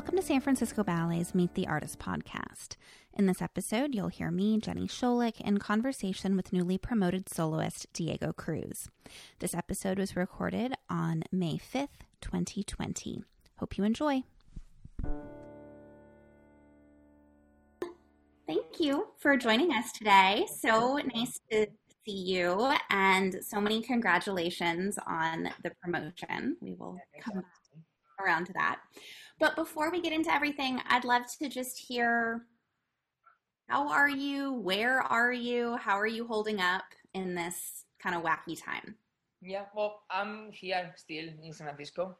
Welcome to San Francisco Ballet's Meet the Artist podcast. In this episode, you'll hear me, Jenny Scholich, in conversation with newly promoted soloist Diego Cruz. This episode was recorded on May 5th, 2020. Hope you enjoy. Thank you for joining us today. So nice to see you, and so many congratulations on the promotion. We will come around to that. But before we get into everything, I'd love to just hear how are you? Where are you? How are you holding up in this kind of wacky time? Yeah, well, I'm here still in San Francisco.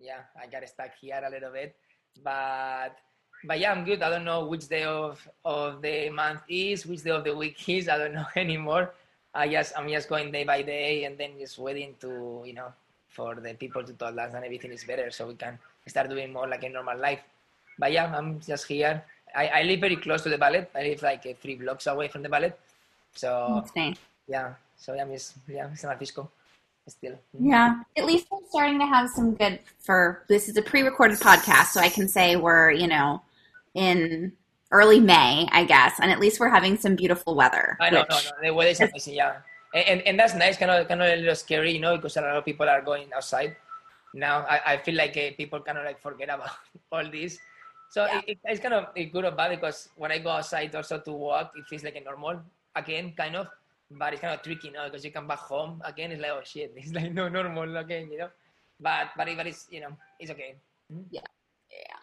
Yeah, I got stuck here a little bit, but but yeah, I'm good. I don't know which day of of the month is, which day of the week is. I don't know anymore. I just I'm just going day by day, and then just waiting to you know for the people to tell us and everything is better, so we can start doing more like a normal life. But yeah, I'm just here. I, I live very close to the ballet. I live like uh, three blocks away from the ballet. So nice. yeah, so I'm just yeah, San Francisco still. Yeah, at least we're starting to have some good for this is a pre-recorded podcast, so I can say we're you know in early May, I guess, and at least we're having some beautiful weather. I know, which... no, no, the weather is amazing, yeah, and, and, and that's nice, kind of kind of a little scary, you know, because a lot of people are going outside now. I, I feel like uh, people kind of like forget about all this. So yeah. it, it's kind of good or bad because when I go outside also to walk, it feels like a normal again, kind of but it's kind of tricky, you know, because you come back home again, it's like, oh shit, it's like no normal again, you know. But but, but it's you know, it's okay. Mm-hmm. Yeah, yeah.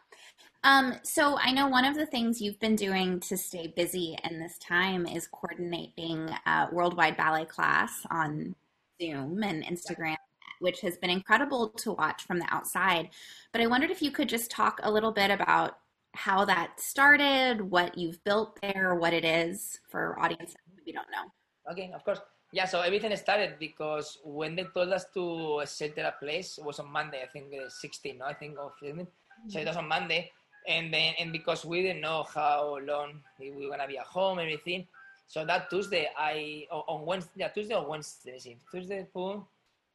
Um, so I know one of the things you've been doing to stay busy in this time is coordinating a worldwide ballet class on Zoom and Instagram, which has been incredible to watch from the outside. But I wondered if you could just talk a little bit about how that started, what you've built there, what it is for audiences who maybe don't know. Okay, of course. Yeah, so everything started because when they told us to set a place, it was on Monday, I think the 16th, no? I think of it. So it was on Monday. And then, and because we didn't know how long we were gonna be at home, everything. So that Tuesday, I on Wednesday, yeah, Tuesday or Wednesday, Tuesday, boom.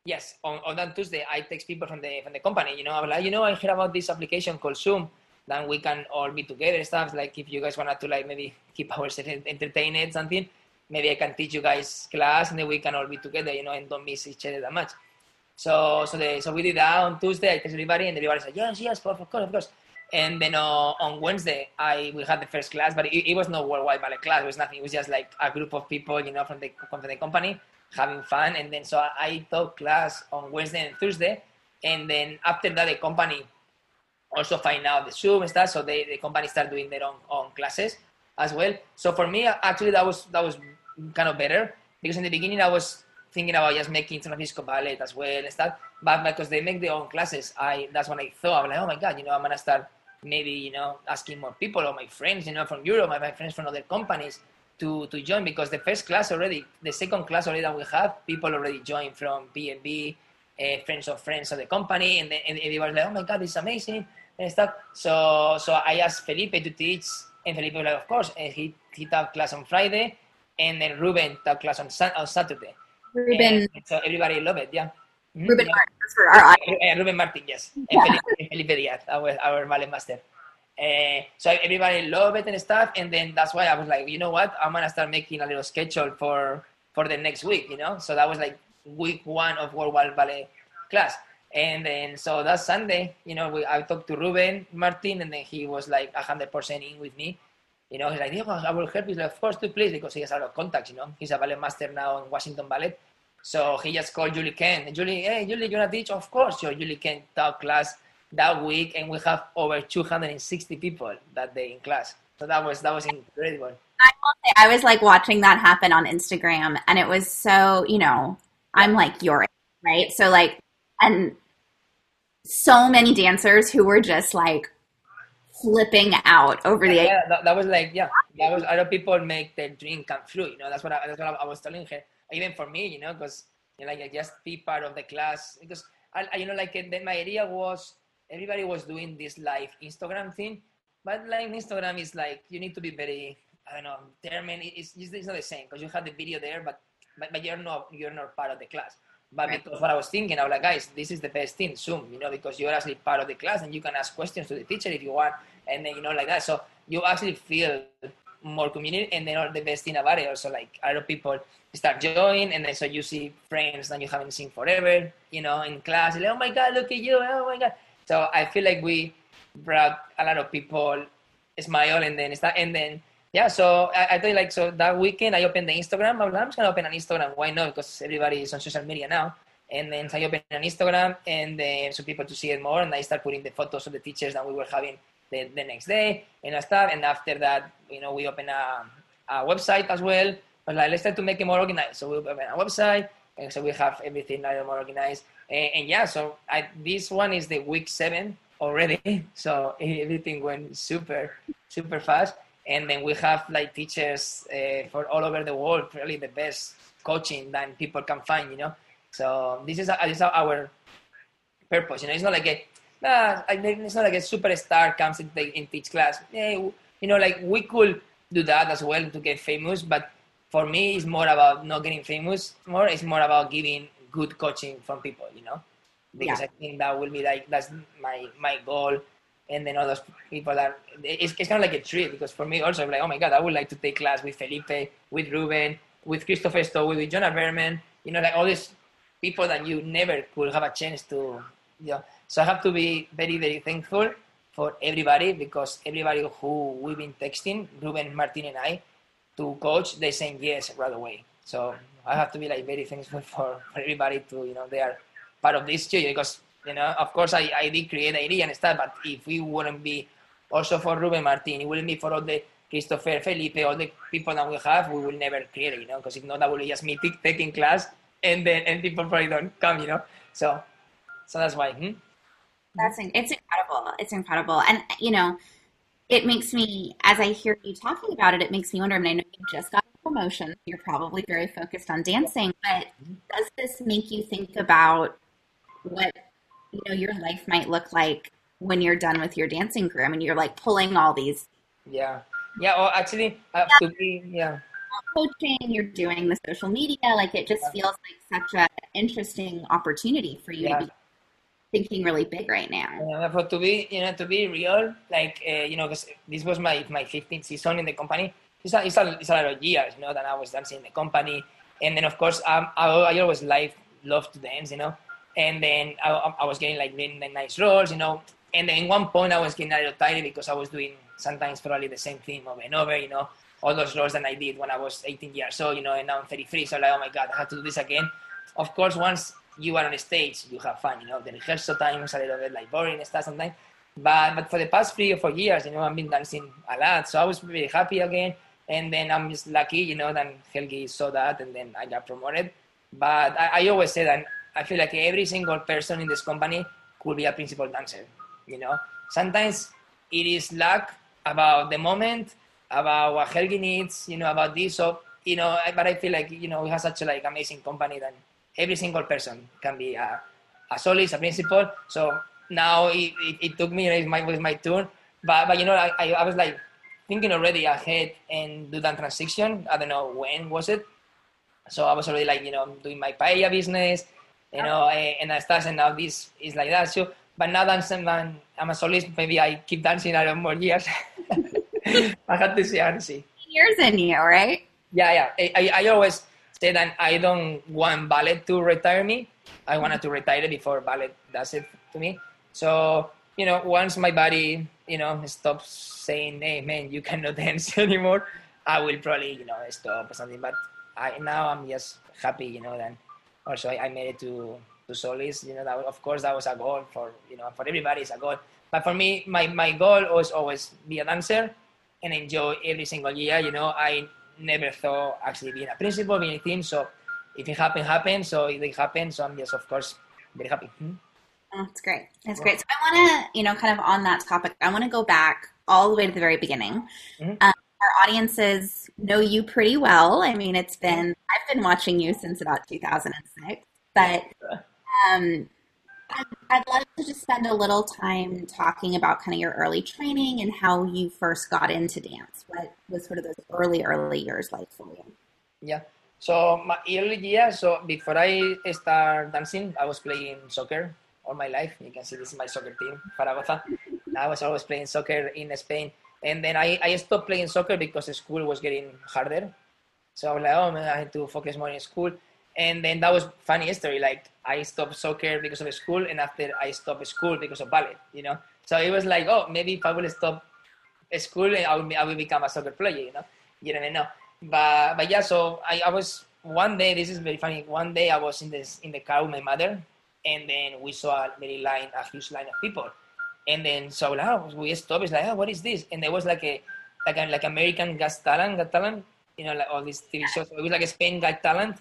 Yes, on, on that Tuesday, I text people from the from the company. You know, I'm like, you know, I heard about this application called Zoom. Then we can all be together, stuff like if you guys wanted to like maybe keep ourselves entertained, something maybe I can teach you guys class and then we can all be together, you know, and don't miss each other that much. So, so, so we did that on Tuesday. I texted everybody, and everybody said, "Yes, yes, of course, of course." And then uh, on Wednesday, I we had the first class, but it, it, was no worldwide ballet class. It was nothing. It was just like a group of people, you know, from the from the company having fun. And then so I, I taught class on Wednesday and Thursday, and then after that, the company also find out the Zoom and stuff. So they, the company start doing their own, own classes as well. So for me, actually, that was that was kind of better because in the beginning I was thinking about just making San Francisco ballet as well and stuff. But because they make their own classes, I that's when I thought I'm like, oh my god, you know, I'm gonna start maybe you know asking more people or my friends, you know, from Europe, my, my friends from other companies to to join because the first class already, the second class already that we have, people already joined from B&B, uh, friends of friends of the company, and, then, and they were like, oh my god, it's amazing and stuff. So so I asked Felipe to teach, and Felipe was like, of course, and he he taught class on Friday and then Ruben taught class on, on Saturday. Ruben. And so everybody loved it, yeah. Ruben yeah. Martin, for our uh, Ruben Martin, yes. Yeah. And Felipe, Felipe Diaz, our, our ballet master. Uh, so everybody loved it and stuff, and then that's why I was like, you know what, I'm gonna start making a little schedule for for the next week, you know. So that was like week one of Worldwide Ballet class, and then so that Sunday, you know, we, I talked to Ruben Martin, and then he was like hundred percent in with me, you know, he's like, Diego, I will help you. Like, of course, to please, because he has a lot of contacts, you know. He's a ballet master now in Washington Ballet. So he just called Julie Kent. Julie, hey, Julie, you want to teach? Of course. So Julie Kent taught class that week, and we have over 260 people that day in class. So that was that was incredible. I say, I was like watching that happen on Instagram, and it was so, you know, I'm like your age, right? So like, and so many dancers who were just like flipping out over the yeah, that, that, was like yeah that was other people make their dream come true you know that's what I, that's what I, was telling her even for me you know because you know, like I just be part of the class because I, you know like then my idea was everybody was doing this live Instagram thing but like Instagram is like you need to be very I don't know determined it's, it's not the same because you have the video there but, but but you're not you're not part of the class But Right. because what I was thinking, I was like, guys, this is the best thing, Zoom, you know, because you're actually part of the class and you can ask questions to the teacher if you want, and then you know like that. So you actually feel more community, and then all the best thing about it also like a lot of people start joining, and then so you see friends that you haven't seen forever, you know, in class. Like, oh my god, look at you! Oh my god. So I feel like we brought a lot of people smile, and then start, and then yeah. So I, I thought like so that weekend I opened the Instagram. I'm just gonna open an Instagram. Why not? Because everybody is on social media now. And then I opened an Instagram, and then so people to see it more, and I start putting the photos of the teachers that we were having the, the next day and stuff. And after that, you know, we open a, a website as well. But like, let's try to make it more organized. So we open a website, and so we have everything little more organized. And, and yeah, so I, this one is the week seven already. So everything went super, super fast. And then we have like teachers uh, for all over the world, really the best coaching that people can find, you know. So this is, uh, this is our purpose, you know. It's not like a nah, it's not like a superstar comes in teach class. Yeah, you know, like we could do that as well to get famous, but for me, it's more about not getting famous. More, it's more about giving good coaching from people, you know, because Yeah. I think that will be like that's my my goal. And then all those people that it's, it's kind of like a treat because for me also I'm like oh my god I would like to take class with Felipe, with Ruben, with Christopher Stowell, with Jonah Berman, you know like all these people that you never could have a chance to you know. So I have to be very, very thankful for everybody because everybody who we've been texting, Ruben, Martin, and I, to coach, they saying yes right away. So I have to be like very thankful for, for everybody to, you know, they are part of this too because, you know, of course I, I did create the idea and stuff, but if we wouldn't be also for Ruben Martin, it wouldn't be for all the Christopher, Felipe, all the people that we have, we will never create it, you know, because if not, that will be just me taking class and then and people probably don't come, you know. So, so that's why. Hmm? That's it's incredible. It's incredible, and you know, it makes me as I hear you talking about it, it makes me wonder. I mean, I know you just got promotion. You're probably very focused on dancing, but does this make you think about what you know your life might look like when you're done with your dancing career? I mean, you're like pulling all these Yeah, yeah. Well, actually, to be. Yeah, coaching. You're doing the social media. Like it just feels like such an interesting opportunity for you Yeah. to be thinking really big right now. Uh, for to be, you know, to be real, like uh, you know, because this was my my 15th season in the company. It's a, a, lot of years, you know, that I was dancing in the company, and then of course, um, I, I always like love to dance, you know, and then I, I was getting like really nice roles, you know, and then one point I was getting a little tired because I was doing sometimes probably the same thing over and over, you know, all those roles that I did when I was 18 years old, you know, and now I'm 33, so like, oh my god, I have to do this again. Of course, once you are on stage, you have fun, you know, the rehearsal time is a little bit like boring and stuff sometimes. But but for the past three or four years, you know, I've been dancing a lot, so I was really happy again. And then I'm just lucky, you know, that Helgi saw that, and then I got promoted. But I, I always say that I feel like every single person in this company could be a principal dancer. You know, sometimes it is luck about the moment, about what Helgi needs, you know, about this. So you know, but I feel like you know we have such a like amazing company that every single person can be a, a soloist, a principal. So now it, it, it took me, was my, it was my turn. But, but you know, I, I was like thinking already ahead and do that transition. I don't know when was it. So I was already like, you know, doing my paella business, you know, eh, and I started, and now this is like that. So, but now that I'm, I'm a solist, maybe I keep dancing a lot more years. I had to see, I had to see. Years in you, right? Yeah, yeah. I, I, I always say that I don't want ballet to retire me. I wanted to retire before ballet does it to me. So, you know, once my body, you know, stop saying, hey, man, you cannot dance anymore, I will probably, you know, stop or something. But I now I'm just happy, you know, that also I, I made it to, to Solis. You know, that, of course, that was a goal for, you know, for everybody, it's a goal. But for me, my, my goal was always be a dancer and enjoy every single year. You know, I never thought actually being a principal, being a team. So if it happened, happened. So if it happened, so I'm just, of course, very happy. Hmm? Oh, that's great. That's great. So I want to, you know, kind of on that topic, I want to go back all the way to the very beginning. Mhm. Um, our audiences know you pretty well. I mean, it's been, I've been watching you since about 2006, but um, I'd, I'd love to just spend a little time talking about kind of your early training and how you first got into dance. What was sort of those early, early years like for you? Yeah. So my early years, so before I start dancing, I was playing soccer all my life. You can see this is my soccer team, Zaragoza. I was always playing soccer in Spain. And then I, I stopped playing soccer because school was getting harder. So I was like, oh man, I had to focus more in school. And then that was funny story. Like I stopped soccer because of school, and after I stopped school because of ballet. You know, so it was like, oh, maybe if I will stop school, I will I will become a soccer player. You know, you never know. But but yeah, so I, I was one day. This is very funny. One day I was in this in the car with my mother, and then we saw a line, a huge line of people. And then so like, oh, we stopped. It's like, oh, what is this? And there was like a like a, like American Got Talent, Got Talent, you know, like all these TV shows. So it was like a Spain Got Talent,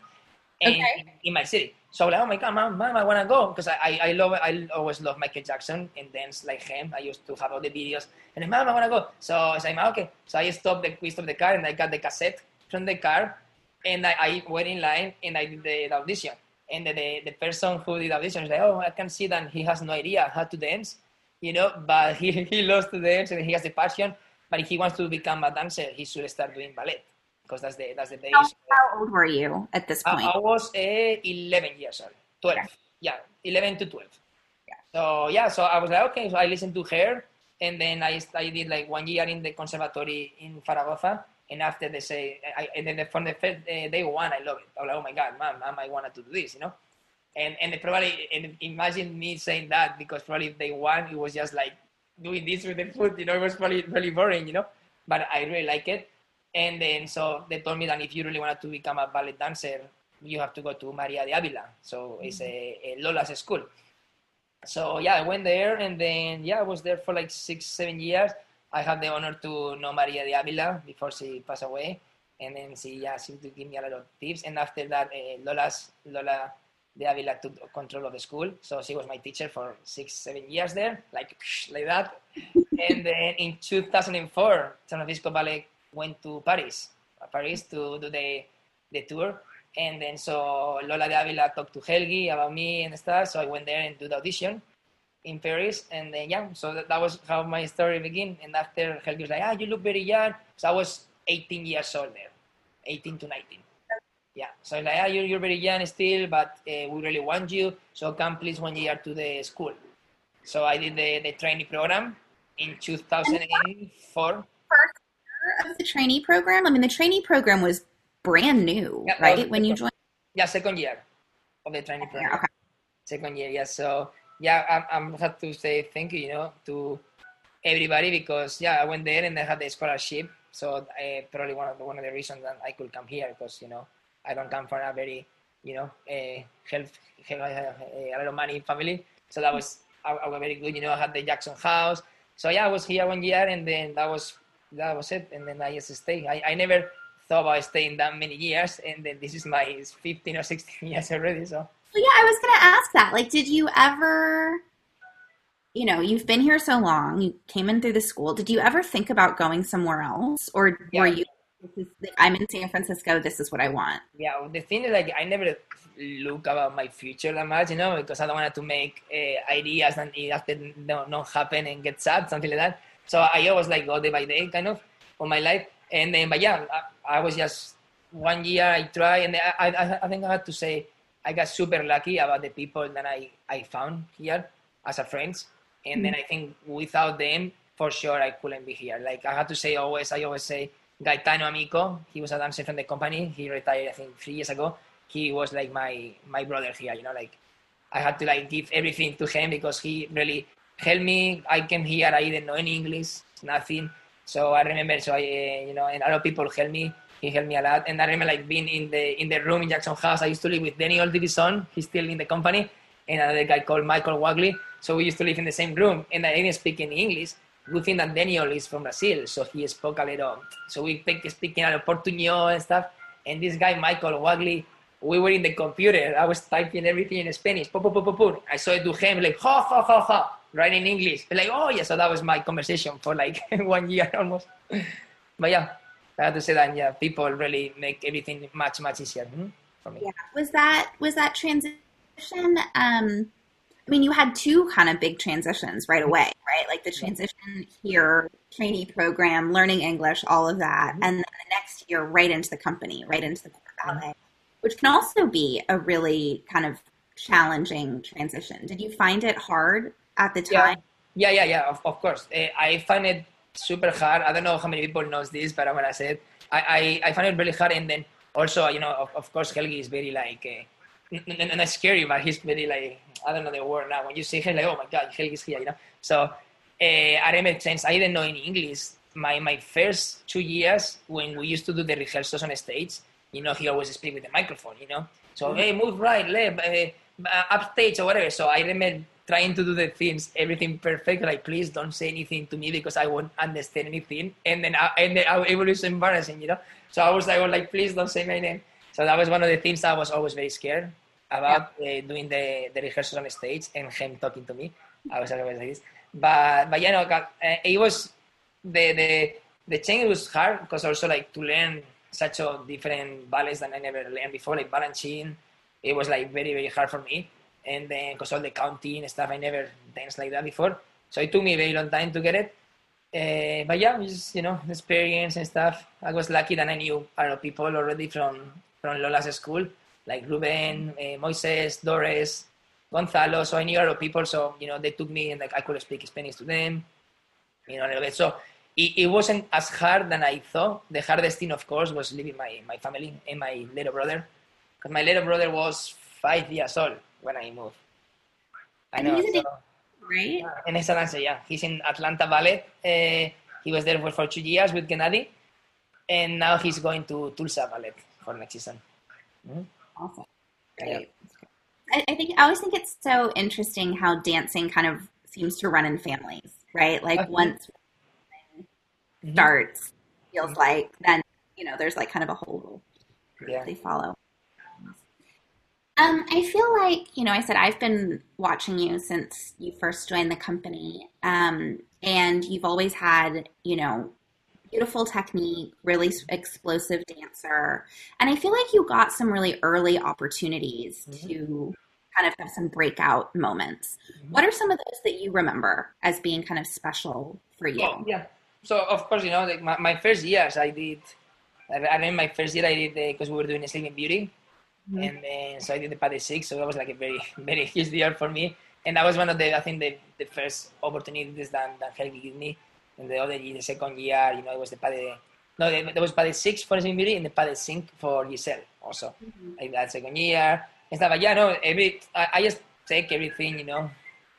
and Okay. in my city. So I'm like, oh my god, mom, mom I wanna go because I, I I love I always love Michael Jackson and dance like him. I used to have all the videos, and then, mom, I wanna go. So I said, "Mom, okay. So I stopped the we stopped the car and I got the cassette from the car, and I, I went in line and I did the, the audition. And the, the, person who did the audition is like, oh, I can see that he has no idea how to dance, you know, but he, he loves to dance and he has the passion. But if he wants to become a dancer, he should start doing ballet because that's the that's the base. How, how old were you at this I, point? I was uh, 11 years old, 12. Okay. Yeah, 11 to 12. Yeah. So yeah, so I was like, okay, so I listened to her, and then I, I did like one year in the conservatory in Zaragoza, and after they say, I, and then from the first uh, day one, I love it. I was like, oh my god, mom, mom, I wanted to do this, you know. And and probably and imagine me saying that because probably day one it was just like doing this with the foot, you know, it was probably really boring, you know. But I really like it. And then so they told me that if you really wanted to become a ballet dancer, you have to go to Maria de Avila. So it's a, a Lola's school. So yeah, I went there and then yeah, I was there for like six, seven years. I had the honor to know Maria de Avila before she passed away. And then she yeah, to give me a lot of tips. And after that, uh, Lola's Lola de Avila took control of the school. So she was my teacher for six, seven years there, like like that. and then in 2004, San Francisco Ballet went to Paris, uh, Paris to do the the tour. And then so Lola de Avila talked to Helgi about me and stuff. So I went there and do the audition in Paris. And then yeah, so that, that was how my story began. And after Helgi was like, ah, you look very young. So I was 18 years old there, 18 to 19. Yeah, so like, ah, you're, you're very young still, but uh, we really want you. So come please one year to the school. So I did the, the training program in 2004. First year of the trainee program? I mean, the trainee program was brand new, Yeah, right? When you joined. Yeah, second year of the training program. Okay. second year yeah so yeah i'm, I'm have to say thank you you know to everybody because yeah i went there and i had the scholarship. So I, probably one of the, one of the reasons that i could come here because you know i don't come from a very you know uh, health, health uh, a lot of money family. So that was I, I was very good you know i had the jackson house. So yeah i was here one year and then that was that was it. And then i just stayed. I, I never thought about staying that many years and then this is my 15 or 16 years already so Well, yeah, I was going to ask that. Like, did you ever, you know, you've been here so long, you came in through the school. Did you ever think about going somewhere else? Or Yeah. were you, this is, I'm in San Francisco, this is what I want? yeah the thing is like i never look about my future that much you know because i don't want to make uh, ideas and it after don't, don't happen and get sad something like that so i always like go day by day kind of on my life and then but yeah i, I was just one year i try and I, I i think i had to say i got super lucky about the people that i i found here as a friends and then mm. i think without them for sure i couldn't be here like i had to say always i always say Gaetano Amico, he was a dancer from the company. He retired, I think, three years ago. He was like my my brother here. You know, like I had to like give everything to him because he really helped me. I came here, I didn't know any English, nothing. So I remember, so I, you know, and a lot of people helped me. He helped me a lot, and I remember like being in the in the room in Jackson House. I used to live with Danny Oldivison. He's still in the company, and another guy called Michael Wagley. So we used to live in the same room, and I didn't speak any English. We thing that Daniel is from Brazil, so he spoke a little. So we speaking a little and stuff. And this guy Michael Wagley, we were in the computer. I was typing everything in Spanish. Pop, pop, pop, pop, pop. I saw it to him like ha ha ha ha, right in English. Like oh yeah, so that was my conversation for like one year almost. But yeah, I have to say that yeah, people really make everything much much easier hmm, for me. Yeah. Was that, was that transition, um, I mean, you had two kind of big transitions right away, right? Like the transition here, trainee program, learning English, all of that, and then the next year, right into the company, right into the corps ballet. which can also be a really kind of challenging transition. Did you find it hard at the time? Yeah, yeah, yeah, yeah of, of course. Uh, I find it super hard. I don't know how many people knows this, but I'm gonna say it. I, I, I find it really hard, and then also, you know, of, of course, Helgi is very like, uh, n- n- not scary, but he's very like, I don't know the word now. When you see him, like, oh my god, Helgi's here, you know. So uh, I remember since I didn't know any English, my my first two years when we used to do the rehearsals on stage, you know, he always speak with the microphone, you know. So mm-hmm. hey, move right, left, uh, upstage or whatever. So I remember trying to do the things, everything perfect. Like, please don't say anything to me because I won't understand anything. And then, I, and then I, it was embarrassing, you know. So I was like, well, like, please don't say my name. So that was one of the things I was always very scared about yeah. uh, doing the, the rehearsals on stage and him talking to me. I was always like this. But but you know, uh, it was the the the change was hard because also like to learn such a different ballets that I never learned before, like Balanchine. It was like very very hard for me, and then because all the counting and stuff I never danced like that before, so it took me a very long time to get it. Uh, but yeah, just you know, experience and stuff. I was lucky that I knew a lot of people already from from Lola's school, like Ruben, uh, Moises, Dores, Gonzalo. So I knew a lot of people. So you know, they took me and like I could speak Spanish to them. You know, a little bit. So it, it wasn't as hard than I thought. The hardest thing, of course, was leaving my my family and my little brother, because my little brother was five years old when I move. I know. So, right? In Excelencia, yeah. He's in Atlanta Ballet. Uh, he was there for, for two years with Gennady, and now he's going to Tulsa Ballet for next season. Mm-hmm. Awesome. Great. Yeah. I, I think I always think it's so interesting how dancing kind of seems to run in families, right? Like okay. once mm-hmm. starts, feels mm-hmm. like then you know there's like kind of a whole yeah. they follow. Um, I feel like you know I said I've been watching you since you first joined the company, um, and you've always had you know beautiful technique, really explosive dancer. And I feel like you got some really early opportunities mm-hmm. to kind of have some breakout moments. Mm-hmm. What are some of those that you remember as being kind of special for you? Oh, yeah. So, of course, you know, like my, my first years, I did, I, remember my first year I did, because we were doing Sleeping Beauty. Mm-hmm. And then, so I did the Pas de Six. So that was like a very, very huge year for me. And that was one of the, I think, the, the first opportunities that, that Helgi gave me and the other year, the second year, you know, it was the Pas de, no, there was Pas de Six for Beauty and the de Cinq for Giselle also. Mm-hmm. Like that second year and stuff. But yeah, no, every, I, I just take everything, you know,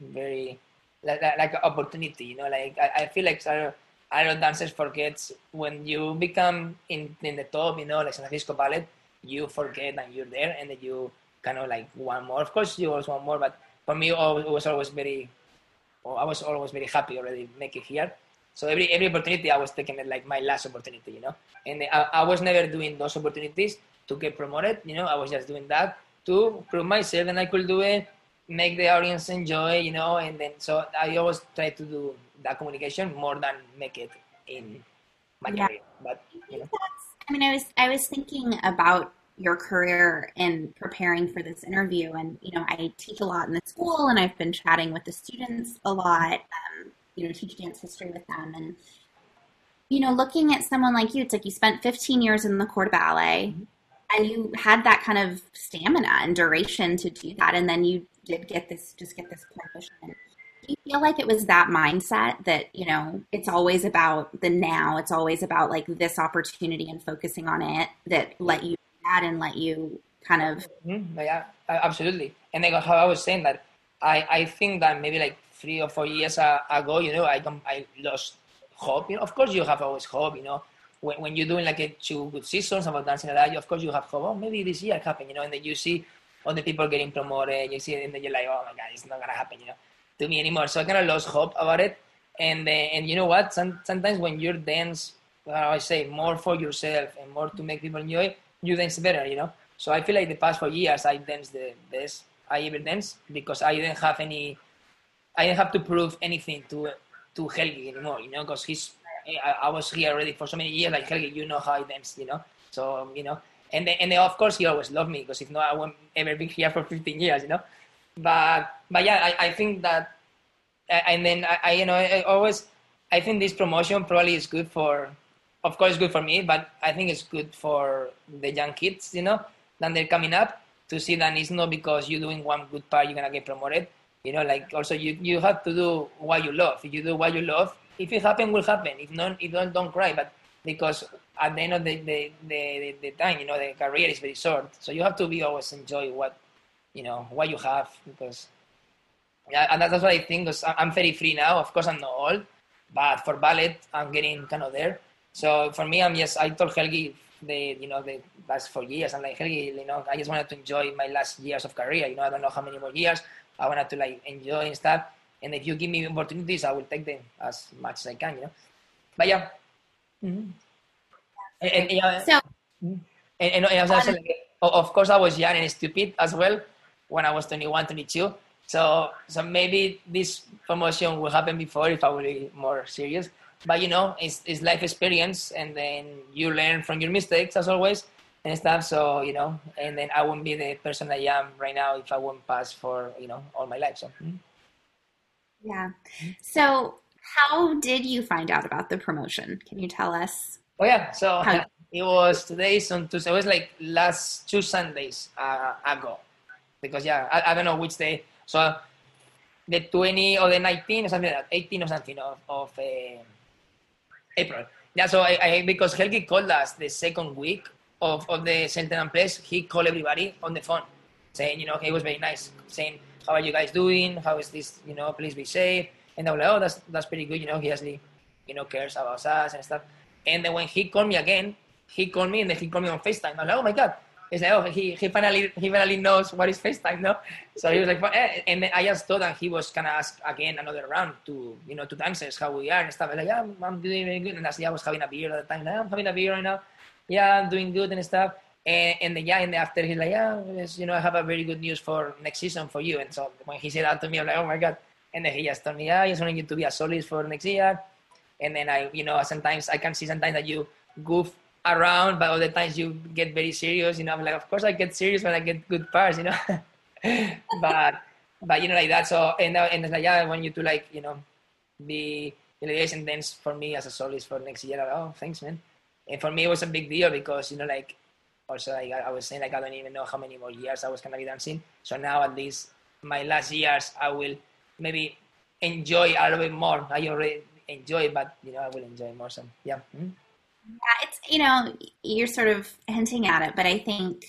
very, like, like, like an opportunity, you know, like I, I feel like lot of dancers forgets when you become in, in the top, you know, like San Francisco Ballet, you forget that you're there and then you kind of like want more. Of course, you always want more, but for me, it was always very, I was always very happy already making here. So every every opportunity I was taking it like my last opportunity, you know. And I, I was never doing those opportunities to get promoted, you know. I was just doing that to prove myself and I could do it, make the audience enjoy, you know. And then so I always try to do that communication more than make it in my yeah. career. But you know. I mean, I was I was thinking about your career and preparing for this interview, and you know, I teach a lot in the school, and I've been chatting with the students a lot. Um, you know, teach dance history with them. And, you know, looking at someone like you, it's like you spent 15 years in the corps de ballet and you had that kind of stamina and duration to do that. And then you did get this, just get this prohibition. Feel like it was that mindset that, you know, it's always about the now, it's always about like this opportunity and focusing on it that let you that and let you kind of. Mm-hmm. Yeah, absolutely. And like how I was saying that I, I think that maybe like three or four years ago, you know, I I lost hope. You know, of course, you have always hope. You know, when, when you're doing like a two good seasons about dancing like that, of course you have hope. Oh, maybe this year happen. You know, and then you see all the people getting promoted. You see, and then you're like, oh my god, it's not gonna happen. You know, to me anymore. So I kind of lost hope about it. And uh, and you know what? Some, sometimes when you dance, I say more for yourself and more to make people enjoy, you dance better. You know. So I feel like the past four years I danced the best I ever danced because I didn't have any I didn't have to prove anything to to Helgi anymore, you know, because he's I, I, was here already for so many years. Like Helgi, you know how I dance, you know. So you know, and then, and of course he always loved me because if not, I wouldn't ever be here for 15 years, you know. But but yeah, I, I think that, and then I, I you know I always I think this promotion probably is good for, of course, good for me, but I think it's good for the young kids, you know. then they're coming up to see that it's not because you're doing one good part you're gonna get promoted. You know, like also you, you have to do what you love. If you do what you love, if it happen, will happen. If not, if don't, don't cry. But because at the end of the, the, the, the time, you know, the career is very short. So you have to be always enjoy what, you know, what you have because, yeah, and that's what I think. Because I'm very free now. Of course, I'm not old, but for ballet, I'm getting kind of there. So for me, I'm just. I told Helgi the you know the last four years. I'm like Helgi, you know, I just wanted to enjoy my last years of career. You know, I don't know how many more years. I wanted to like enjoy and stuff. And if you give me opportunities, I will take them as much as I can. You know, but yeah. Mm-hmm. And, and, yeah, So and, and, and was also like, of course, I was young and stupid as well when I was 21, 22. So, so maybe this promotion will happen before if I will be more serious. But you know, it's, it's life experience, and then you learn from your mistakes as always and stuff. So you know, and then I won't be the person I am right now if I won't pass for you know all my life. So. mm. yeah. So how did you find out about the promotion? Can you tell us? Oh yeah, so How- it was today's on Tuesday. It was like last two Sundays uh, ago, because yeah, I, I don't know which day. So the 20 or the 19 or something like that, 18 or something of, of uh, April. Yeah, so I, I because Helgi called us the second week of, of the and place, he called everybody on the phone, saying, you know, he was very nice, saying, how are you guys doing? How is this? You know, please be safe. And I was like, oh, that's that's pretty good. You know, he actually, you know, cares about us and stuff. And then when he called me again, he called me and then he called me on FaceTime. I was like, oh my god. Like, oh, he, he finally he finally knows what is FaceTime, no? So he was like, eh. and I just thought that he was gonna ask again another round to you know to answers how we are and stuff. I like, yeah, I'm, doing very good. And I was having a beer at the time. I'm having a beer right now. Yeah, I'm doing good and stuff. And, and then yeah, and after he's like, yeah, you know, I have a very good news for next season for you. And so when he said that to me, I'm like, oh my god. And then he just told me, yeah, I just want you to be a solist for next year. And then I, you know, sometimes I can see sometimes that you goof around, but other times you get very serious. You know, I'm like, of course I get serious when I get good parts, you know. but but you know, like that. So and uh, and it's like, yeah, I want you to like, you know, be delegation dance for me as a solist for next year. Like, oh, thanks, man. And for me, it was a big deal because you know, like, also like I was saying, like I don't even know how many more years I was gonna be dancing. So now at least my last years, I will maybe enjoy a little bit more. I already enjoy, but you know, I will enjoy more. So yeah. Mhm. Yeah, it's you know you're sort of hinting at it, but I think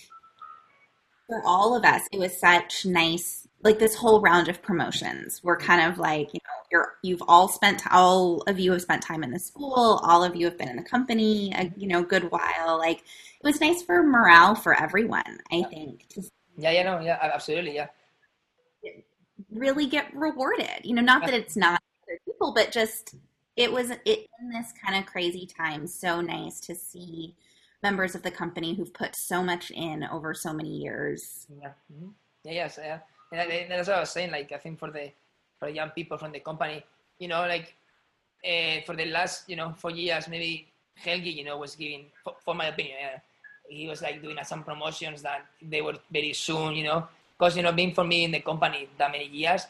for all of us, it was such nice. Like this whole round of promotions, we're kind of like you know you're you've all spent all of you have spent time in the school, all of you have been in the company a you know good while. Like it was nice for morale for everyone. I think Yeah, yeah, no, yeah, absolutely, yeah. really get rewarded. You know, not that it's not other people, but just it was it in this kind of crazy time so nice to see members of the company who've put so much in over so many years. Yeah. mhm. Yeah, yes, yeah. And that's what I was saying. Like, I think for the for the young people from the company, you know, like uh, for the last, you know, four years, maybe Helgi, you know, was giving, for, for my opinion, yeah, he was like doing some promotions that they were very soon, you know, because you know, being for me in the company that many years,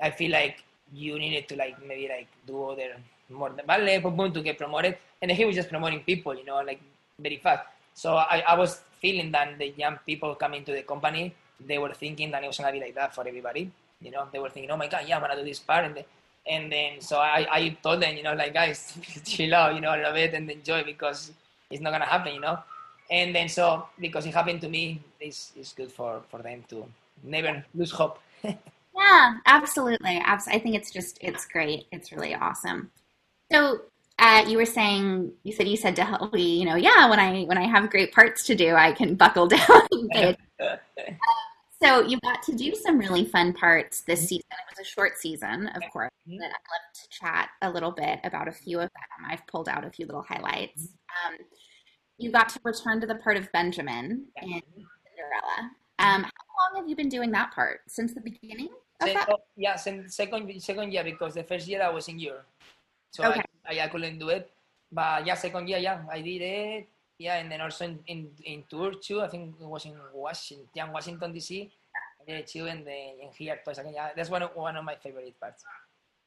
I feel like you needed to like maybe like do other more boom, boom, to get promoted, and he was just promoting people, you know, like very fast. So I, I was feeling that the young people coming to the company, they were thinking that it was gonna be like that for everybody. You know, they were thinking, oh my god, yeah, I'm gonna do this part, and, the, and then so I, I told them, you know, like guys, chill out, you know, little bit and enjoy because it's not gonna happen, you know. And then so because it happened to me, it's it's good for for them to never lose hope. Yeah, absolutely. Abs- I think it's just it's great. It's really awesome. So uh, you were saying you said you said to Helgi, you know, yeah, when I when I have great parts to do, I can buckle down. pay So you got to do some really fun parts this season. It was a short season, of course. Mhm. But I'd love to chat a little bit about a few of them. I've pulled out a few little highlights. Um, you got to return to the part of Benjamin in Cinderella. Um, how long have you been doing that part? Since the beginning of Se- that? oh, yeah, second second year because the first year I was in Europe, so Okay. I, I couldn't do it. But yeah, second year, yeah, I did it. Yeah, and then also in, in, in tour too. I think it was in Washington, Washington DC. I did it too, and then in here twice again. Yeah, that's one of, one of my favorite parts.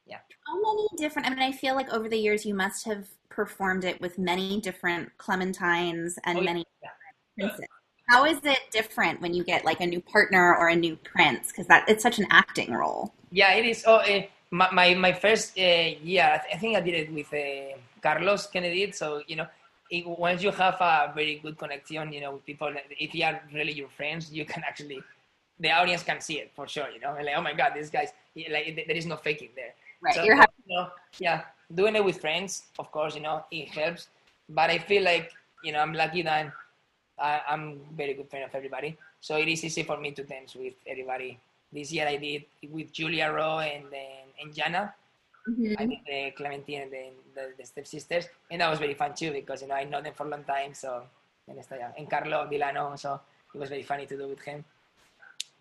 Yeah. How many different? I mean, I feel like over the years you must have performed it with many different Clementines and Oh, yeah. many Yeah. princes. How is it different when you get like a new partner or a new prince? Because that it's such an acting role. Yeah, it is. Oh, uh, my, my, my first uh, year, I, th- I, think I did it with uh, Carlos Kennedy. So, you know, it, once you have a very good connection, you know, with people, if you are really your friends, you can actually, the audience can see it for sure, you know, and like, oh my God, these guy's, like, there is no faking there. Right. So, You're happy. You know, yeah, doing it with friends, of course, you know, it helps. But I feel like, you know, I'm lucky that I, I'm very good friend of everybody. So it is easy for me to dance with everybody. This year I did with Julia Rowe and then and Jana. Mm-hmm. I did the Clementine and the, the, the stepsisters, and that was very fun too because you know I know them for a long time. So and, and Carlo Di Lanno, so it was very funny to do with him.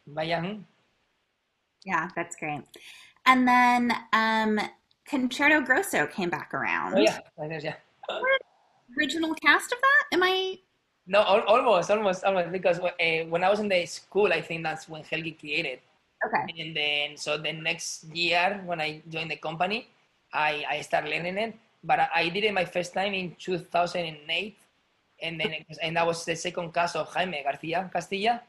But yeah, yeah, that's great. And then um, Concerto Grosso came back around. Oh yeah, yeah. Original cast of that? Am I no, almost, almost, almost. Because uh, when I was in the school, I think that's when Helgi created. Okay. And then, so the next year when I joined the company, I, I started learning it. But I, did it my first time in 2008. And then, and that was the second cast of Jaime Garcia Castilla.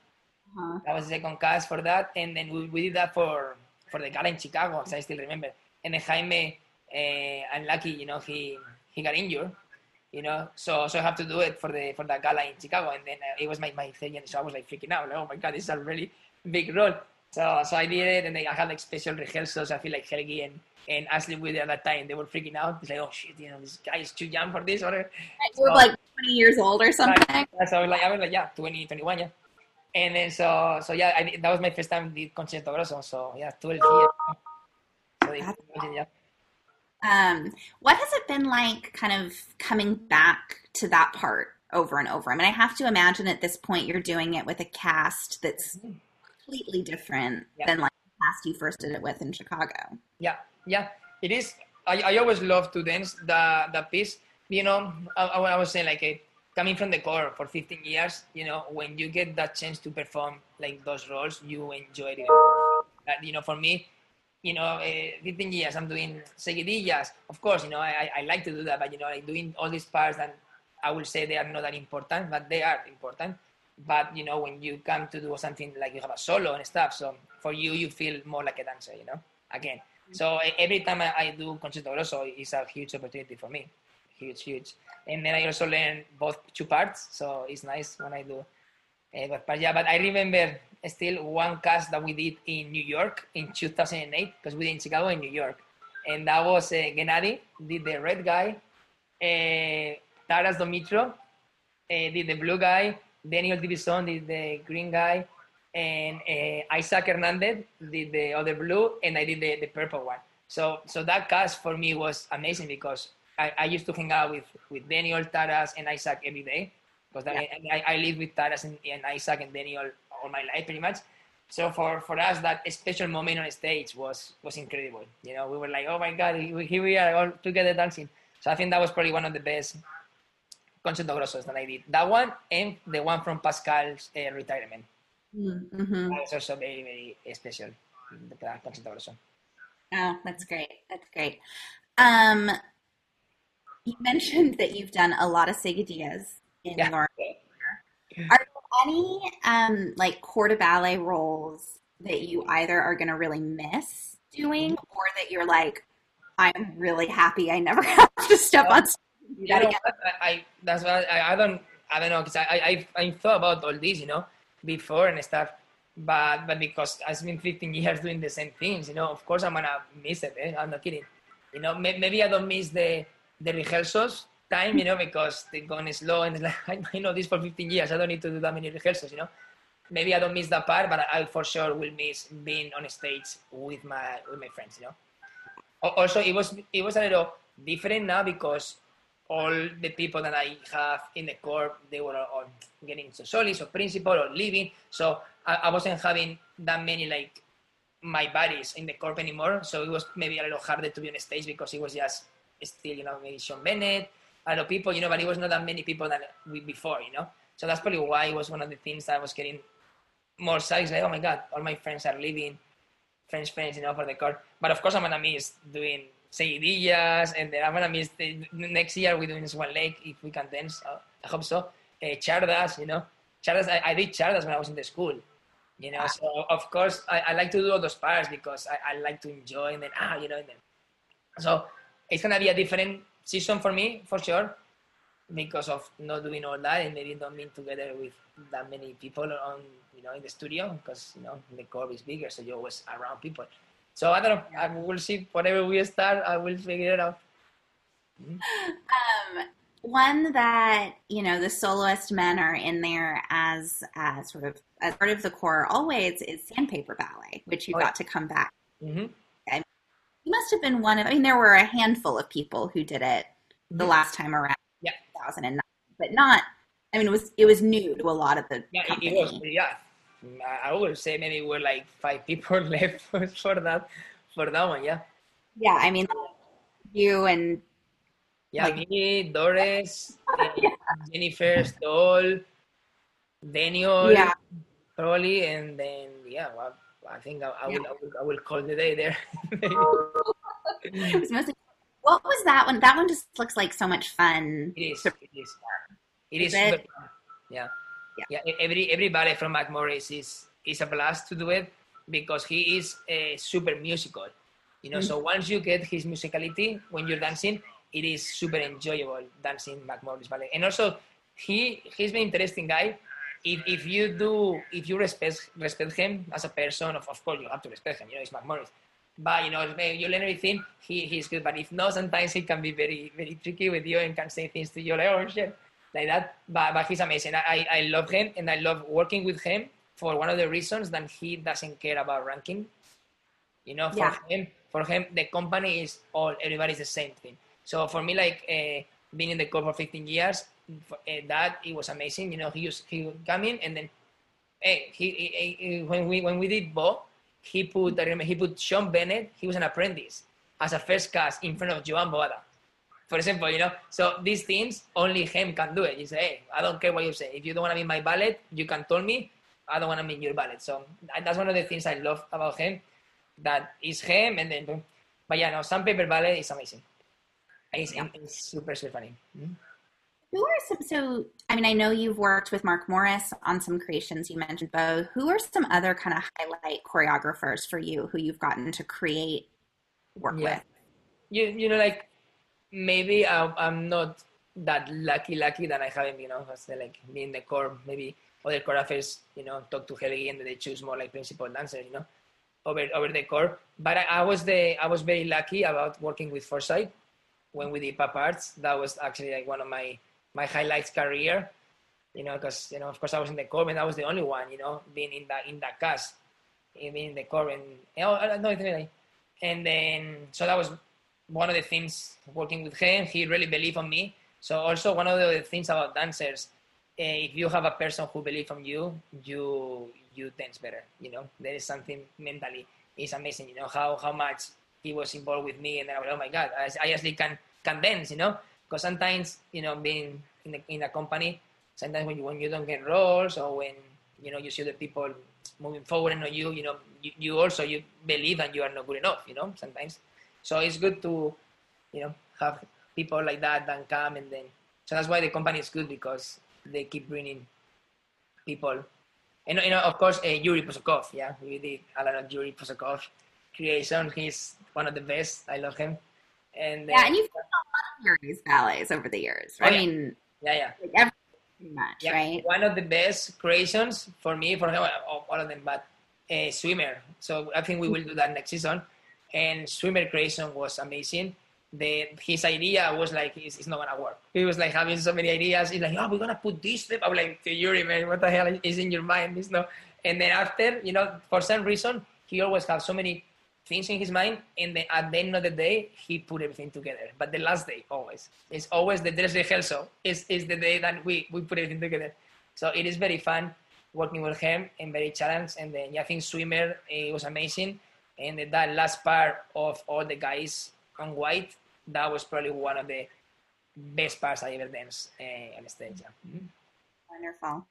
Uh-huh. That was the second cast for that. And then we, we did that for, for the gala in Chicago, as I still remember. And then Jaime, uh, unlucky, you know, he, he got injured you know. So so I have to do it for the for that gala in Chicago, and then uh, it was my my thing, and so I was like freaking out, like oh my god, this is a really big role. So so I did it, and then I had like special rehearsals. I feel like Helgi and and Ashley with at that time they were freaking out. It's like oh shit, you know, this guy is too young for this, or you were like twenty years old or something. so I was like I was like yeah, 20, 21, yeah. And then so so yeah, I, that was my first time did Concierto Grosso. So yeah, 12 years. So, yeah. Um, what has it been like kind of coming back to that part over and over? I mean, I have to imagine at this point you're doing it with a cast that's mm-hmm. Completely different yeah. than like the cast you first did it with in Chicago. Yeah, yeah, it is. I, I always love to dance the, the piece. You know, I, I was saying like a, coming from the corps for 15 years, you know, when you get that chance to perform like those roles, you enjoy it. That, you know, for me, you know, uh, 15 years I'm doing seguidillas. Of course, you know, I, I like to do that, but you know, like doing all these parts that I will say they are not that important, but they are important. But you know, when you come to do something like you have a solo and stuff, so for you, you feel more like a dancer, you know, again. So every time I, I do Concierto Grosso, it's a huge opportunity for me. Huge, huge. And then I also learn both two parts, so it's nice when I do. Uh, but, but yeah, but I remember still one cast that we did in New York in 2008 because we did in Chicago in New York, and that was uh, Gennady did the red guy, uh, Taras Domitro uh, did the blue guy, Daniel Deivison did the green guy, and uh, Isaac Hernandez did the other blue, and I did the, the purple one. So so that cast for me was amazing because I, I used to hang out with with Daniel, Taras, and Isaac every day because yeah. I, I, I live with Taras and, and Isaac and Daniel all my life pretty much. So for, for us, that special moment on stage was was incredible. You know, we were like, oh my god, here we are all together dancing. So I think that was probably one of the best Concierto Grossos that I did. That one and the one from Pascal's uh, retirement. Mm-hmm. That was also very very special. The Grosso. Oh, that's great. That's great. Um, you mentioned that you've done a lot of seguidillas in yeah. your Are there any um, like corps de ballet roles that you either are going to really miss doing or that you're like, I'm really happy I never have to step on stage? Yeah, I, I, that's why I, I don't I don't know because I, I I thought about all this you know before and stuff but but because I've been 15 years doing the same things you know of course I'm gonna miss it eh? I'm not kidding you know maybe I don't miss the the rehearsals time, you know, because they're going slow and like, I know this for 15 years. I don't need to do that many rehearsals, you know. Maybe I don't miss that part, but I for sure will miss being on stage with my with my friends, you know. Also, it was it was a little different now because all the people that I have in the corps, they were all getting so solis or principal or leaving. So I, I wasn't having that many like my buddies in the corps anymore. So it was maybe a little harder to be on stage because it was just still, you know, maybe Sean Bennett, a lot of people, you know, but it was not that many people that we before, you know. So that's probably why it was one of the things that I was getting more size. Like, oh my god, all my friends are leaving, French friends, you know, for the car. But of course, I'm gonna miss doing seguidillas, and then I'm gonna miss the, next year we're doing Swan Lake if we can dance. Uh, I hope so. Uh, czardas, you know. charlas. I, I did charlas when I was in the school. You know, so of course I, I like to do all those parts because I, I like to enjoy and then ah, you know, and then so it's gonna be a different season for me for sure because of not doing all that and maybe not being together with that many people on you know in the studio because you know the corp is bigger so you're always around people so i don't know i will see whatever we start i will figure it out um, one that you know the soloist men are in there as uh, sort of as part of the corps always is sandpaper ballet which you oh, got yeah. to come back mm-hmm. okay. you must have been one of i mean there were a handful of people who did it the mm-hmm. last time around yeah 2009 but not i mean it was it was new to a lot of the yeah company. it was yeah i would say maybe we're like five people left for, for that for that one yeah yeah i mean you and yeah, like, me, Dores, eh, yeah. Jennifer Stahl, Daniel, yeah. probably, and then yeah, well, I think I, I, yeah. will, I, will, I will call the day there. what was that one? That one just looks like so much fun. It is. It is. It is, is it? Yeah. Yeah. Yeah. Every every ballet from Mark Morris is is a blast to do it because he is uh, super musical. You know, mm-hmm. so once you get his musicality when you're dancing, it is super enjoyable dancing Mark Morris ballet. And also, he he's an interesting guy. If, if you do if you respect respect him as a person, of, of course you have to respect him. You know, it's Mark Morris. But you know, you learn everything. He he's good. But if not, sometimes he can be very very tricky with you and can say things to you like oh shit like that. But but he's amazing. I I love him and I love working with him for one of the reasons that he doesn't care about ranking. You know, for yeah. him for him the company is all everybody's the same thing so for me, like uh, being in the corps for 15 years, uh, that it was amazing. You know, he used he would come in and then, hey, he, he, he, when we when we did Beaux, he put I remember he put Sean Bennett. He was an apprentice as a first cast in front of Joan Boada. For example, you know, so these things only him can do it. You say, hey, I don't care what you say. If you don't want to be my ballet, you can tell me. I don't want to be your ballet. So that's one of the things I love about him. That is him, and then, but yeah, no, Sandpaper Ballet is amazing. It's, it's super, super funny. Mm-hmm. Who are some, so, I mean, I know you've worked with Mark Morris on some creations. You mentioned Beaux. Who are some other kind of highlight choreographers for you who you've gotten to create work yeah. with? You, you know, like maybe I'm, I'm not that lucky, lucky that I haven't, you know, like me in the corps, maybe other choreographers, you know, talk to Helgi and they choose more like principal dancers, you know, over over the corps. But I, I was the I was very lucky about working with Forsythe when we did Pas/Parts. That was actually like one of my my highlights career. You know, because you know, of course, I was in the corps, and I was the only one. You know, being in that in that cast, being in the core, and oh, no, really. And then so that was one of the things working with him. He really believed on me. So also one of the things about dancers, uh, if you have a person who believes on you, you you dance better. You know, there is something mentally. It's amazing. You know how how much he was involved with me, and I was, oh my god, I, I actually can can dance, you know, because sometimes you know being in the, in a company, sometimes when you when you don't get roles or when you know you see the people moving forward and you, you know, you, you also you believe that you are not good enough, you know, sometimes. So it's good to, you know, have people like that that come and then. So that's why the company is good because they keep bringing people. And you know, of course, uh, Yuri Possokhov. Yeah, we did a lot of Yuri Possokhov creation. He's one of the best. I love him. And uh, yeah, and you've done a lot of Yuri's ballets over the years. Right? Oh, yeah. I mean, yeah, yeah, like every much, yeah. right? One of the best creations for me, for him, uh, all of them, but a swimmer. So I think we will do that next season. And swimmer creation was amazing. The his idea was like it's, it's not gonna work. He was like having so many ideas. He's like, oh, we're gonna put this step. I'm like, Yuri, man, what the hell is in your mind? This no. And then after, you know, for some reason, he always has so many things in his mind, and then at the end of the day, he put everything together. But the last day, always, it's always the dress rehearsal is, is the day that we, we put everything together. So it is very fun working with him and very challenged. And then yeah, I think swimmer it was amazing. And that last part of all the guys on white, that was probably one of the best parts I ever danced uh, on stage. Mm-hmm. Wonderful.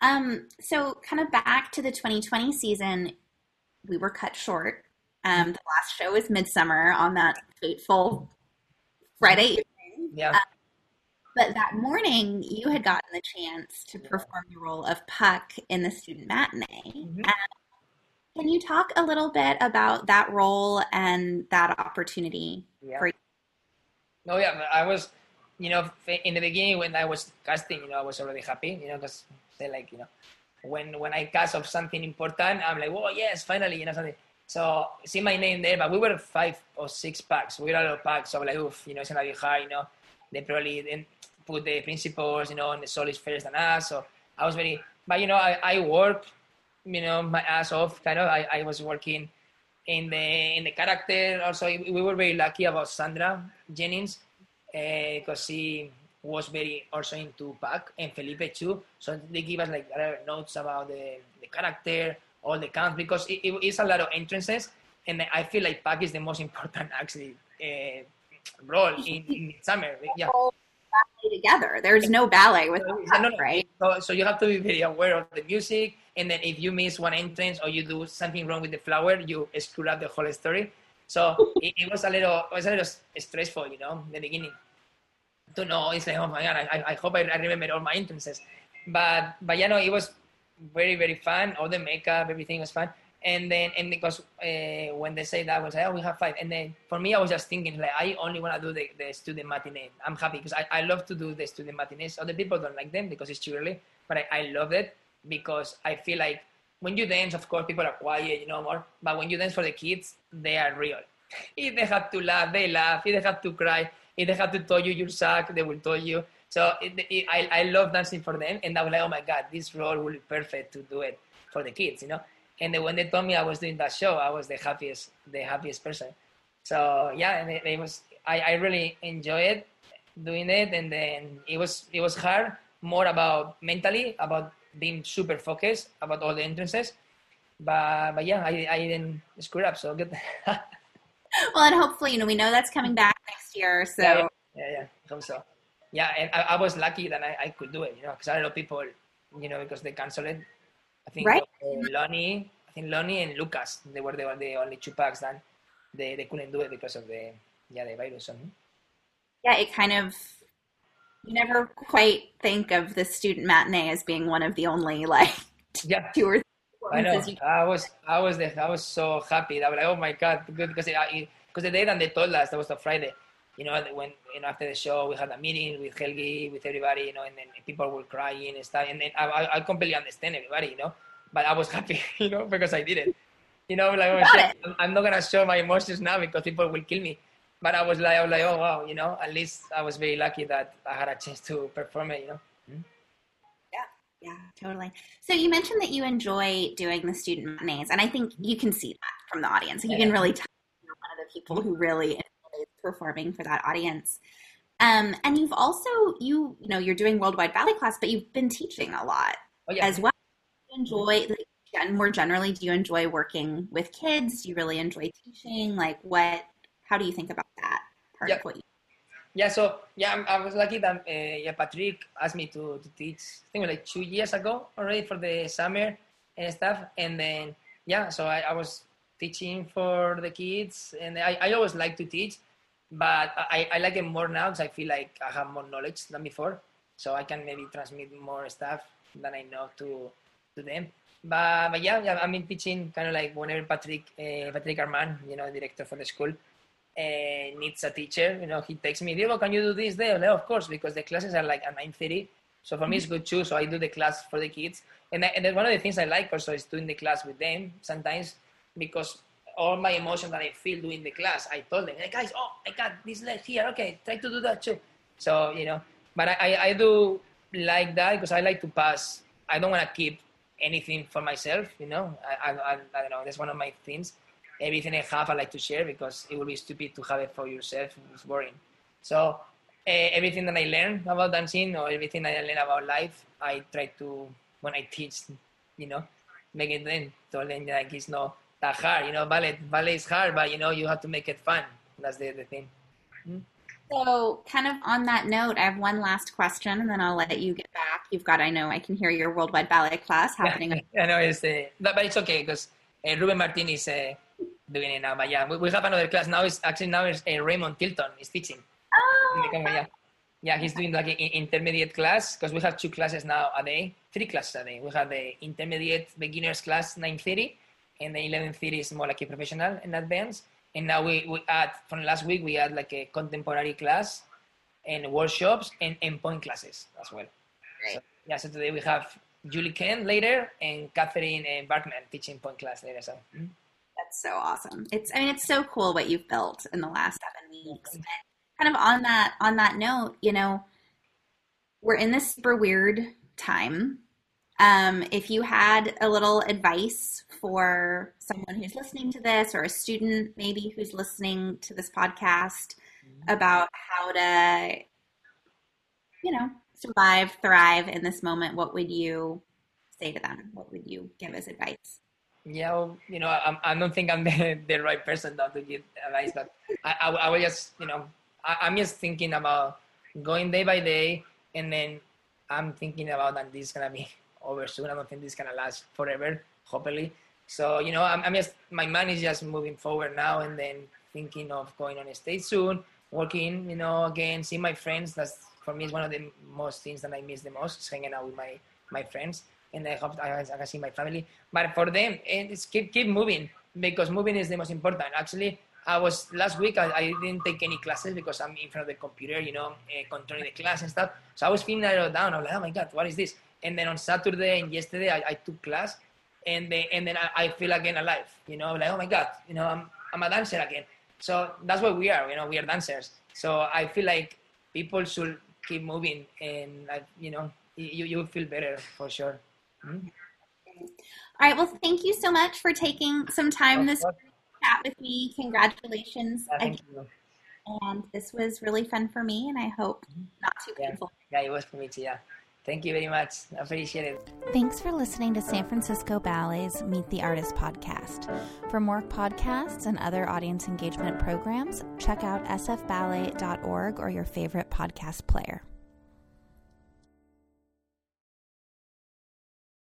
Um, so kind of back to the 2020 season, we were cut short um, the last show was Midsummer on that fateful Friday evening. Yeah. Um, But that morning, you had gotten the chance to perform the role of Puck in the student matinee. Mhm. Can you talk a little bit about that role and that opportunity? Yeah. For- No, yeah, I was, you know, in the beginning when I was casting, you know, I was already happy, you know, because they like, you know, when when I cast of something important, I'm like, oh yes, finally, you know, something. So see my name there, but we were five or six Pucks. We were a lot of Pucks, so I'm like, oof, you know, it's gonna be hard, you know. They probably then put the principals, you know, and the solis first than us. So I was very, but you know, I, I work, you know, my ass off. Kind of, I, I was working in the in the character. Also, we were very lucky about Sandra Jennings because she was very also into Puck and Felipe too. So they give us like notes about the, the character, all the counts because it, it is a lot of entrances, and I feel like Puck is the most important actually uh, role in, in summer. Yeah. Together. There's no ballet without No, no, no. right? So, so you have to be very aware of the music, and then if you miss one entrance or you do something wrong with the flower, you screw up the whole story. So it, it was a little, it was a little stressful, you know, in the beginning. To know, it's like, oh my god, I, I hope I, I remember all my entrances. But, but yeah, no, it was very, very fun. All the makeup, everything was fun. And then, and because uh, when they say that, I was like, oh, we have five. And then for me, I was just thinking, like, I only want to do the, the student matinee. I'm happy because I, I love to do the student matinees. Other people don't like them because it's too early, but I, I love it because I feel like when you dance, of course, people are quiet, you know, more. But when you dance for the kids, they are real. If they have to laugh, they laugh. If they have to cry, if they have to tell you you suck, they will tell you. So it, it, I, I love dancing for them, and I was like, oh my god, this role will be perfect to do it for the kids, you know. And then when they told me I was doing that show, I was the happiest, the happiest person. So yeah, and it, it was I, I really enjoyed doing it, and then it was it was hard, more about mentally, about being super focused about all the entrances. But but yeah, I I didn't screw up, so good. Well, and hopefully, you know, we know that's coming back next year. So yeah, yeah, yeah, hope so. Yeah, and I, I was lucky that I, I could do it, you know, because a lot of people, you know, because they canceled it. I think Right. Lonnie, I think Lonnie and Lucas, they were the, the only two Pucks that they, they couldn't do it because of the yeah the virus. Yeah, it kind of you never quite think of the student matinee as being one of the only like yeah, two or three I know. I was I was I was so happy. I was like, oh my god, good because because the day that they told us that was a Friday. You know, when you know after the show we had a meeting with Helgi, with everybody, you know, and then people were crying and stuff. And then I, I, I completely understand everybody, you know, but I was happy, you know, because I did it. You know, like oh, shit, I'm- I'm not gonna show my emotions now because people will kill me. But I was like, I was like, oh wow, you know, at least I was very lucky that I had a chance to perform it, you know. Mm-hmm. Yeah, yeah, totally. So you mentioned that you enjoy doing the student matinees, and I think you can see that from the audience. You can really tell you're one of the people who really performing for that audience. Um, and you've also you you know you're doing worldwide ballet class, but you've been teaching a lot Oh yeah, as well. Do you enjoy like, and more generally, do you enjoy working with kids? Do you really enjoy teaching? Like what? How do you think about that part Yeah. of what you? Yeah, so yeah, I'm- I was lucky that uh, yeah, Patrick asked me to, to teach. I think like two years ago already for the summer and stuff. And then yeah, so I, I was teaching for the kids, and I, I always like to teach, but I, I like it more now because I feel like I have more knowledge than before, so I can maybe transmit more stuff than I know to to them. But but yeah, yeah, I've been teaching kind of like whenever Patrick uh, Patrick Armand, you know, director for the school uh, needs a teacher, you know, he texts me, Diego, can you do this there? Like, of course, because the classes are like at 9.30. So for me, it's good too. So I do the class for the kids. And, I, and one of the things I like also is doing the class with them sometimes because all my emotions that I feel during the class, I told them, hey guys, oh, I got this leg here. Okay, try to do that too. So, you know, but I, I, do like that because I like to pass. I don't want to keep anything for myself, you know. I, I, I, don't know, that's one of my things everything I have I like to share because it would be stupid to have it for yourself. It's boring. So uh, everything that I learn about dancing or everything I learn about life, I try to when I teach, you know, make it then to them like it's not that hard. You know, ballet ballet is hard, but you know you have to make it fun. That's the, the thing. So, kind of on that note, I have one last question, and then I'll let you get back. You've got, I know, I can hear your worldwide ballet class happening. I know it's uh, but, it's okay because uh, Ruben Martin is uh, doing it now. But yeah, we, we have another class now. Is actually now is uh, Raymond Tilton is teaching. Oh, Yeah. Yeah, he's doing like an intermediate class because we have two classes now a day, three classes a day. We have the intermediate beginners class 9:30, and the 11:30 is more like a professional and advanced. And now we, we add from last week we add like a contemporary class and workshops and endpoint classes as well. Great. So, yeah, so today we have Julie Kent later and Catherine and Barkman teaching pointe class later. So mm. That's so awesome. It's I mean it's so cool what you've built in the last seven weeks. And kind of on that on that note, you know, we're in this super weird time. Um, if you had a little advice for someone who's listening to this or a student maybe who's listening to this podcast about how to you know survive thrive in this moment what would you say to them? What would you give as advice? Yeah, well, you know, I, I don't think I'm the, the right person to give advice, but I, I, I was just, you know, I, I'm just thinking about going day by day, and then I'm thinking about that this is gonna be over soon. I don't think this is gonna last forever, hopefully. So, you know, I'm, I'm just, my mind is just moving forward now, and then thinking of going on a stage soon, working, you know, again, seeing my friends. That's for me is one of the most things that I miss the most, is hanging out with my my friends and I hope I, I can see my family. But for them, it's keep keep moving because moving is the most important. Actually, I was last week. I, I didn't take any classes because I'm in front of the computer, you know, uh, controlling the class and stuff. So I was feeling a little down. I was like, oh my god, what is this? And then on Saturday and yesterday, I, I took class, and then and then I, I, feel again alive. You know, like oh my god, you know, I'm I'm a dancer again. So that's what we are. You know, we are dancers. So I feel like people should keep moving, and you know, you you will feel better for sure. Mm-hmm. All right. Well, thank you so much for taking some time this chat with me. Congratulations. Yeah, thank you. And this was really fun for me, and I hope Mm-hmm. not too painful. Yeah, yeah it was for me too. Yeah. Thank you very much. Appreciate it. Thanks for listening to San Francisco Ballet's Meet the Artist podcast. For more podcasts and other audience engagement programs, check out sfballet.org or your favorite podcast player.